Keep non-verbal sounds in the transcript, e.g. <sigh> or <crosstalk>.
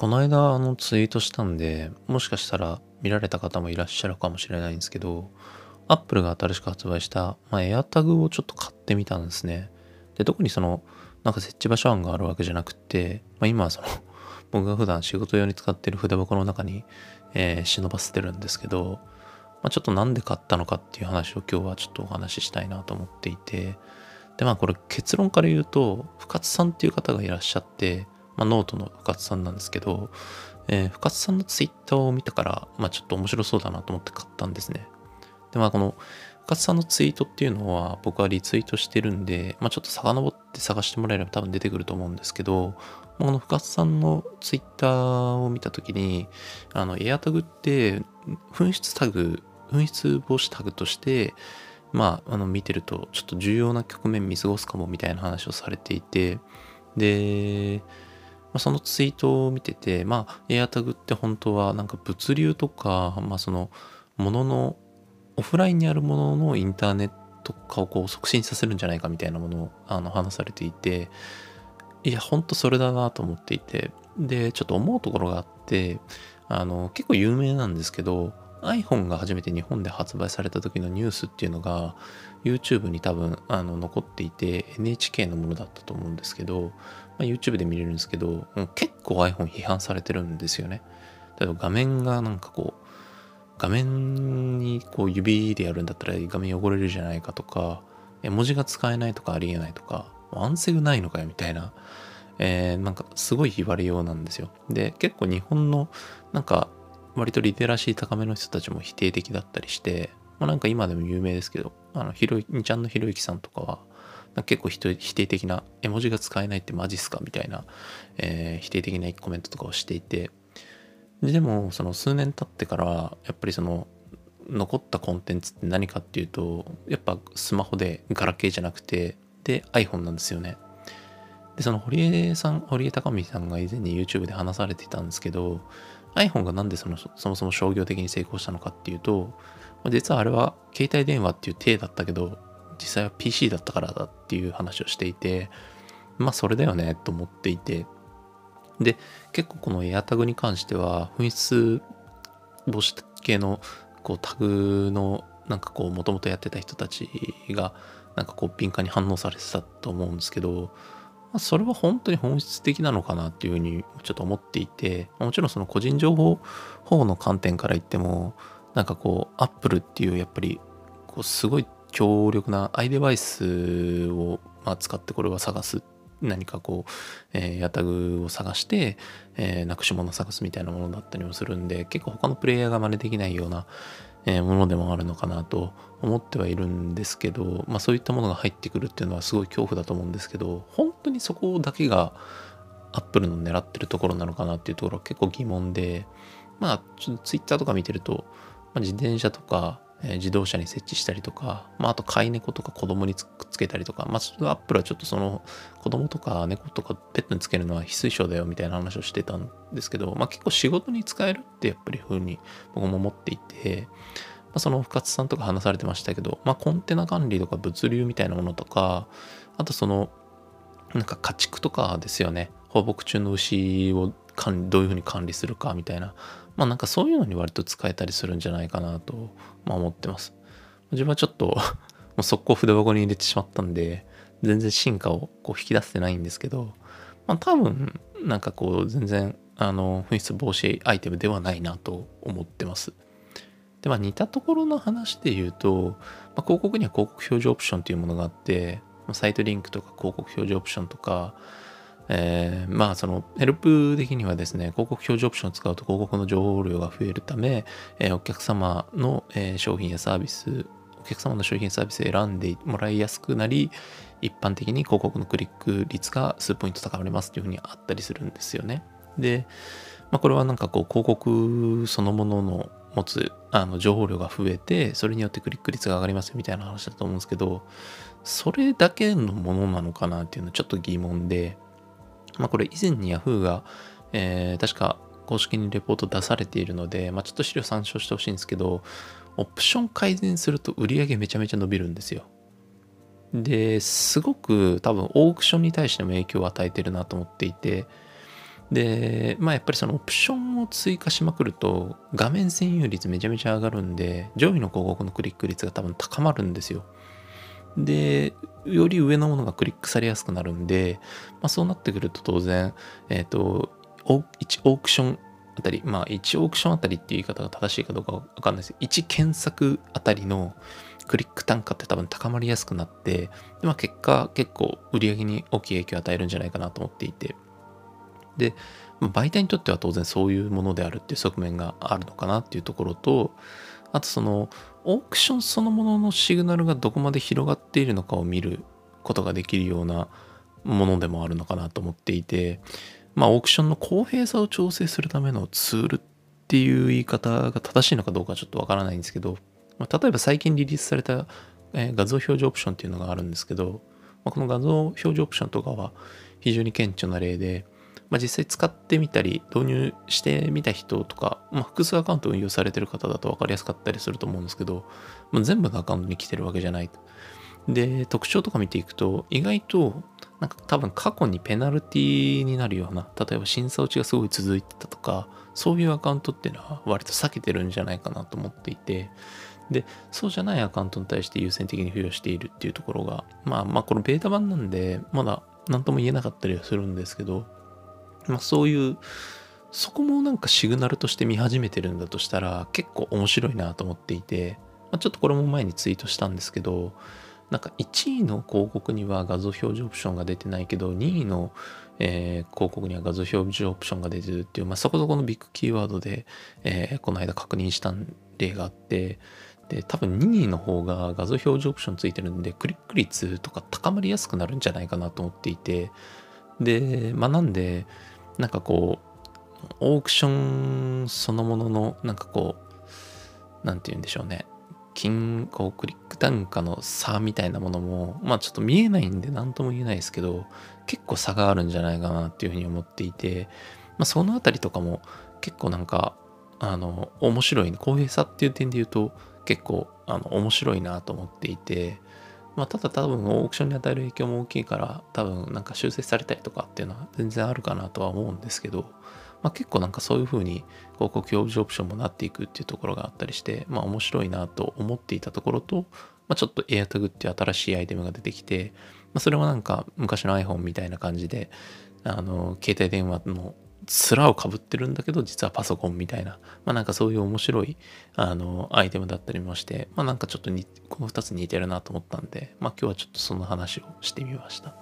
この間あのツイートしたんで、もしかしたら見られた方もいらっしゃるかもしれないんですけど、Apple が新しく発売した、まあ、AirTag をちょっと買ってみたんですね。で、特にその、なんか設置場所案があるわけじゃなくて、まあ、今はその、<laughs> 僕が普段仕事用に使ってる筆箱の中に、えー、忍ばせてるんですけど、まあ、ちょっとなんで買ったのかっていう話を今日はちょっとお話ししたいなと思っていて、で、まあこれ結論から言うと、深津さんっていう方がいらっしゃって、まあ、ノートの深津さんなんですけど、えー、深津さんのツイッターを見たから、まあ、ちょっと面白そうだなと思って買ったんですね。で、まあこの深津さんのツイートっていうのは僕はリツイートしてるんで、まあ、ちょっと遡って探してもらえれば多分出てくると思うんですけど、この深津さんのツイッターを見たときに、あの、 AirTag って紛失タグ、紛失防止タグとして、まあ、あの見てるとちょっと重要な局面見過ごすかもみたいな話をされていてで、まあ、そのツイートを見ててまあ AirTag って本当はなんか物流とか、まあ、そのもののオフラインにあるもののインターネット化をこう促進させるんじゃないかみたいなものをあの話されていていやほんとそれだなと思っていて。でちょっと思うところがあってあの結構有名なんですけど iPhone が初めて日本で発売された時のニュースっていうのが YouTube に多分あの残っていて NHK のものだったと思うんですけど、まあ、YouTube で見れるんですけど結構 iPhone 批判されてるんですよね。例えば画面がなんかこう画面にこう指でやるんだったら画面汚れるじゃないかとか文字が使えないとかありえないとかワンセグないのかよみたいな、えー、なんかすごい言われようなんですよ。で結構日本のなんか割とリテラシー高めの人たちも否定的だったりして、まあ、なんか今でも有名ですけど、あの、ひろゆちゃんのひろゆきさんとかは、結構否定的な、絵文字が使えないってマジっすかみたいな、えー、否定的なコメントとかをしていて、でも、その数年経ってから、やっぱりその、残ったコンテンツって何かっていうと、やっぱスマホでガラケーじゃなくて、で、iPhone なんですよね。で、その堀江さん、堀江貴美さんが以前に YouTube で話されてたんですけど、iPhone がなんでそのそもそも商業的に成功したのかっていうと、実はあれは携帯電話っていう体だったけど、実際は PC だったからだっていう話をしていて、まあそれだよねと思っていて、で、結構この AirTag に関しては、紛失防止系のこうタグのなんかこう、もともとやってた人たちが、なんかこう、敏感に反応されてたと思うんですけど、まあ、それは本当に本質的なのかなっていうふうにちょっと思っていて、もちろんその個人情報保護の観点から言っても、なんかこう、Apple っていうやっぱり、こうすごい強力な iDevice をまあ使ってこれは探す。何かこう、えー、ヤタグを探して、えー、なくし物を探すみたいなものだったりもするんで、結構他のプレイヤーが真似できないような、えものでもあるのかなと思ってはいるんですけど、まあ、そういったものが入ってくるっていうのはすごい恐怖だと思うんですけど本当にそこだけがアップルの狙ってるところなのかなっていうところは結構疑問でまあちょっとツイッターとか見てると、まあ、自転車とかえ自動車に設置したりとか、まあ、あと飼い猫とか子供にくっつけたりとか、まあ、アップルはちょっとその子供とか猫とかペットにつけるのは非推奨だよみたいな話をしてたんですけど、まあ、結構仕事に使えるってやっぱりふうに僕も思っていて、まあ、その深津さんとか話されてましたけど、まあ、コンテナ管理とか物流みたいなものとか、あとその、なんか家畜とかですよね。放牧中の牛をどういうふうに管理するかみたいな、まあなんかそういうのに割と使えたりするんじゃないかなと、まあ、思ってます。自分はちょっと <laughs> もう速攻筆箱に入れてしまったんで、全然進化をこう引き出せてないんですけど、まあ多分、なんかこう全然、あの、紛失防止アイテムではないなと思ってます。で、まあ似たところの話で言うと、まあ、広告には広告表示オプションというものがあって、サイトリンクとか広告表示オプションとか、えー、まあそのヘルプ的にはですね、広告表示オプションを使うと広告の情報量が増えるため、えー、お客様の、えー、商品やサービス、お客様の商品サービスを選んでもらいやすくなり、一般的に広告のクリック率が数ポイント高まりますっていうふうにあったりするんですよね。で、まあ、これはなんかこう広告そのものの持つあの情報量が増えて、それによってクリック率が上がりますよみたいな話だと思うんですけど、それだけのものなのかなっていうのはちょっと疑問で、まあ、これ以前に Yahoo が、えー、確か公式にレポート出されているので、まあ、ちょっと資料参照してほしいんですけど、オプション改善すると売り上げめちゃめちゃ伸びるんですよ。で、すごく多分オークションに対しても影響を与えてるなと思っていて、で、まあやっぱりそのオプションを追加しまくると画面占有率めちゃめちゃ上がるんで、上位の広告のクリック率が多分高まるんですよ。で、より上のものがクリックされやすくなるんで、まあそうなってくると当然、えっ、ー、と、1オークションあたり、まあ1オークションあたりっていう言い方が正しいかどうかわかんないです。けど1検索あたりのクリック単価って多分高まりやすくなって、でまあ、結果結構売り上げに大きい影響を与えるんじゃないかなと思っていて、で、媒体にとっては当然そういうものであるっていう側面があるのかなっていうところと、あとそのオークションそのもののシグナルがどこまで広がっているのかを見ることができるようなものでもあるのかなと思っていて、まあオークションの公平さを調整するためのツールっていう言い方が正しいのかどうかちょっとわからないんですけど、ま、例えば最近リリースされた、画像表示オプションっていうのがあるんですけど、まあ、この画像表示オプションとかは非常に顕著な例で、まあ、実際使ってみたり導入してみた人とか、まあ、複数アカウント運用されてる方だと分かりやすかったりすると思うんですけど、まあ、全部のアカウントに来てるわけじゃない。で、特徴とか見ていくと、意外と、なんか多分過去にペナルティになるような、例えば審査落ちがすごい続いてたとか、そういうアカウントっていうのは割と避けてるんじゃないかなと思っていて、で、そうじゃないアカウントに対して優先的に付与しているっていうところが、まあまあこれベータ版なんで、まだ何とも言えなかったりはするんですけど、まあ、そういうそこもなんかシグナルとして見始めてるんだとしたら結構面白いなと思っていて、まあ、ちょっとこれも前にツイートしたんですけどなんか1位の広告には画像表示オプションが出てないけど2位の、えー、広告には画像表示オプションが出てるっていう、まあ、そこそこのビッグキーワードで、えー、この間確認した例があってで多分2位の方が画像表示オプションついてるんでクリック率とか高まりやすくなるんじゃないかなと思っていてでまあなんでなんかこう、オークションそのものの、なんかこう、なんて言うんでしょうね。金、こう、クリック単価の差みたいなものも、まあちょっと見えないんで何とも言えないですけど、結構差があるんじゃないかなっていうふうに思っていて、まあそのあたりとかも結構なんか、あの、面白い、公平さっていう点で言うと、結構、あの、面白いなと思っていて、まあ、ただ多分オークションに与える影響も大きいから多分なんか修正されたりとかっていうのは全然あるかなとは思うんですけど、まあ、結構なんかそういう風に広告表示オプションもなっていくっていうところがあったりしてまあ面白いなと思っていたところと、まあ、ちょっと AirTag っていう新しいアイテムが出てきて、まあ、それはなんか昔の iPhone みたいな感じであの携帯電話の面をかぶってるんだけど実はパソコンみたいなまあなんかそういう面白いあのアイテムだったりもしてまあなんかちょっとこの2つ似てるなと思ったんでまあ今日はちょっとその話をしてみました